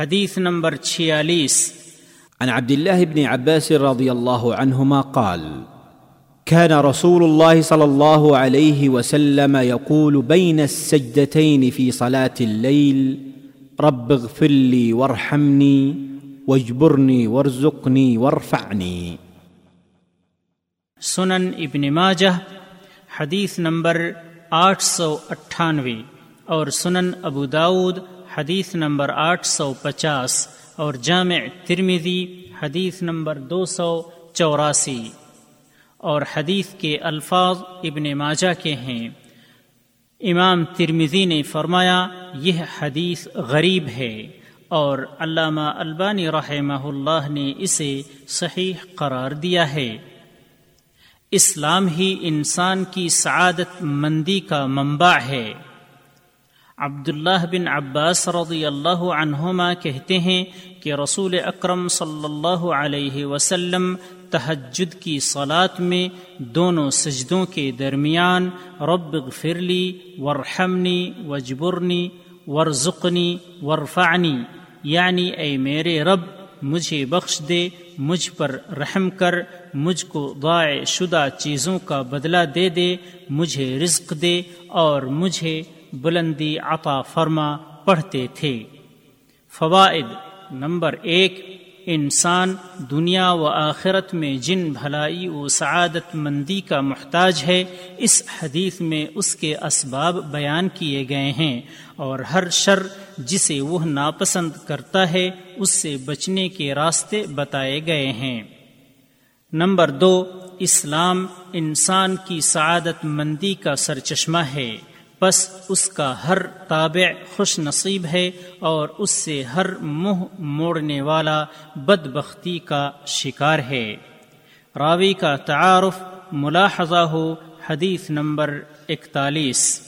حدیث نمبر چھیالیس۔ عن عبد الله بن عباس رضي الله عنهما قال كان رسول الله صلى الله عليه وسلم يقول بين السجدتين في صلاة الليل رب اغفر لي وارحمني واجبرني وارزقني وارفعني. سنن ابن ماجہ حدیث نمبر آٹھ سو اٹھانوے اور سنن ابو داود حدیث نمبر آٹھ سو پچاس اور جامع ترمیدی حدیث نمبر دو سو چوراسی اور حدیث کے الفاظ ابن ماجہ کے ہیں۔ امام ترمیزی نے فرمایا، یہ حدیث غریب ہے اور علامہ البانی رحمہ اللہ نے اسے صحیح قرار دیا ہے۔ اسلام ہی انسان کی سعادت مندی کا منبع ہے۔ عبداللہ بن عباس رضی اللہ عنہما کہتے ہیں کہ رسول اکرم صلی اللہ علیہ وسلم تہجد کی صلات میں دونوں سجدوں کے درمیان رب غفرلی ورحمنی، وجبرنی، ورزقنی، ورفعنی یعنی اے میرے رب، مجھے بخش دے، مجھ پر رحم کر، مجھ کو ضائع شدہ چیزوں کا بدلہ دے دے، مجھے رزق دے اور مجھے بلندی عطا فرما پڑھتے تھے۔ فوائد نمبر ایک، انسان دنیا و آخرت میں جن بھلائی و سعادت مندی کا محتاج ہے، اس حدیث میں اس کے اسباب بیان کیے گئے ہیں اور ہر شر جسے وہ ناپسند کرتا ہے، اس سے بچنے کے راستے بتائے گئے ہیں۔ نمبر دو، اسلام انسان کی سعادت مندی کا سرچشمہ ہے۔ بس اس کا ہر تابع خوش نصیب ہے اور اس سے ہر منہ موڑنے والا بدبختی کا شکار ہے۔ راوی کا تعارف ملاحظہ ہو حدیث نمبر اکتالیس۔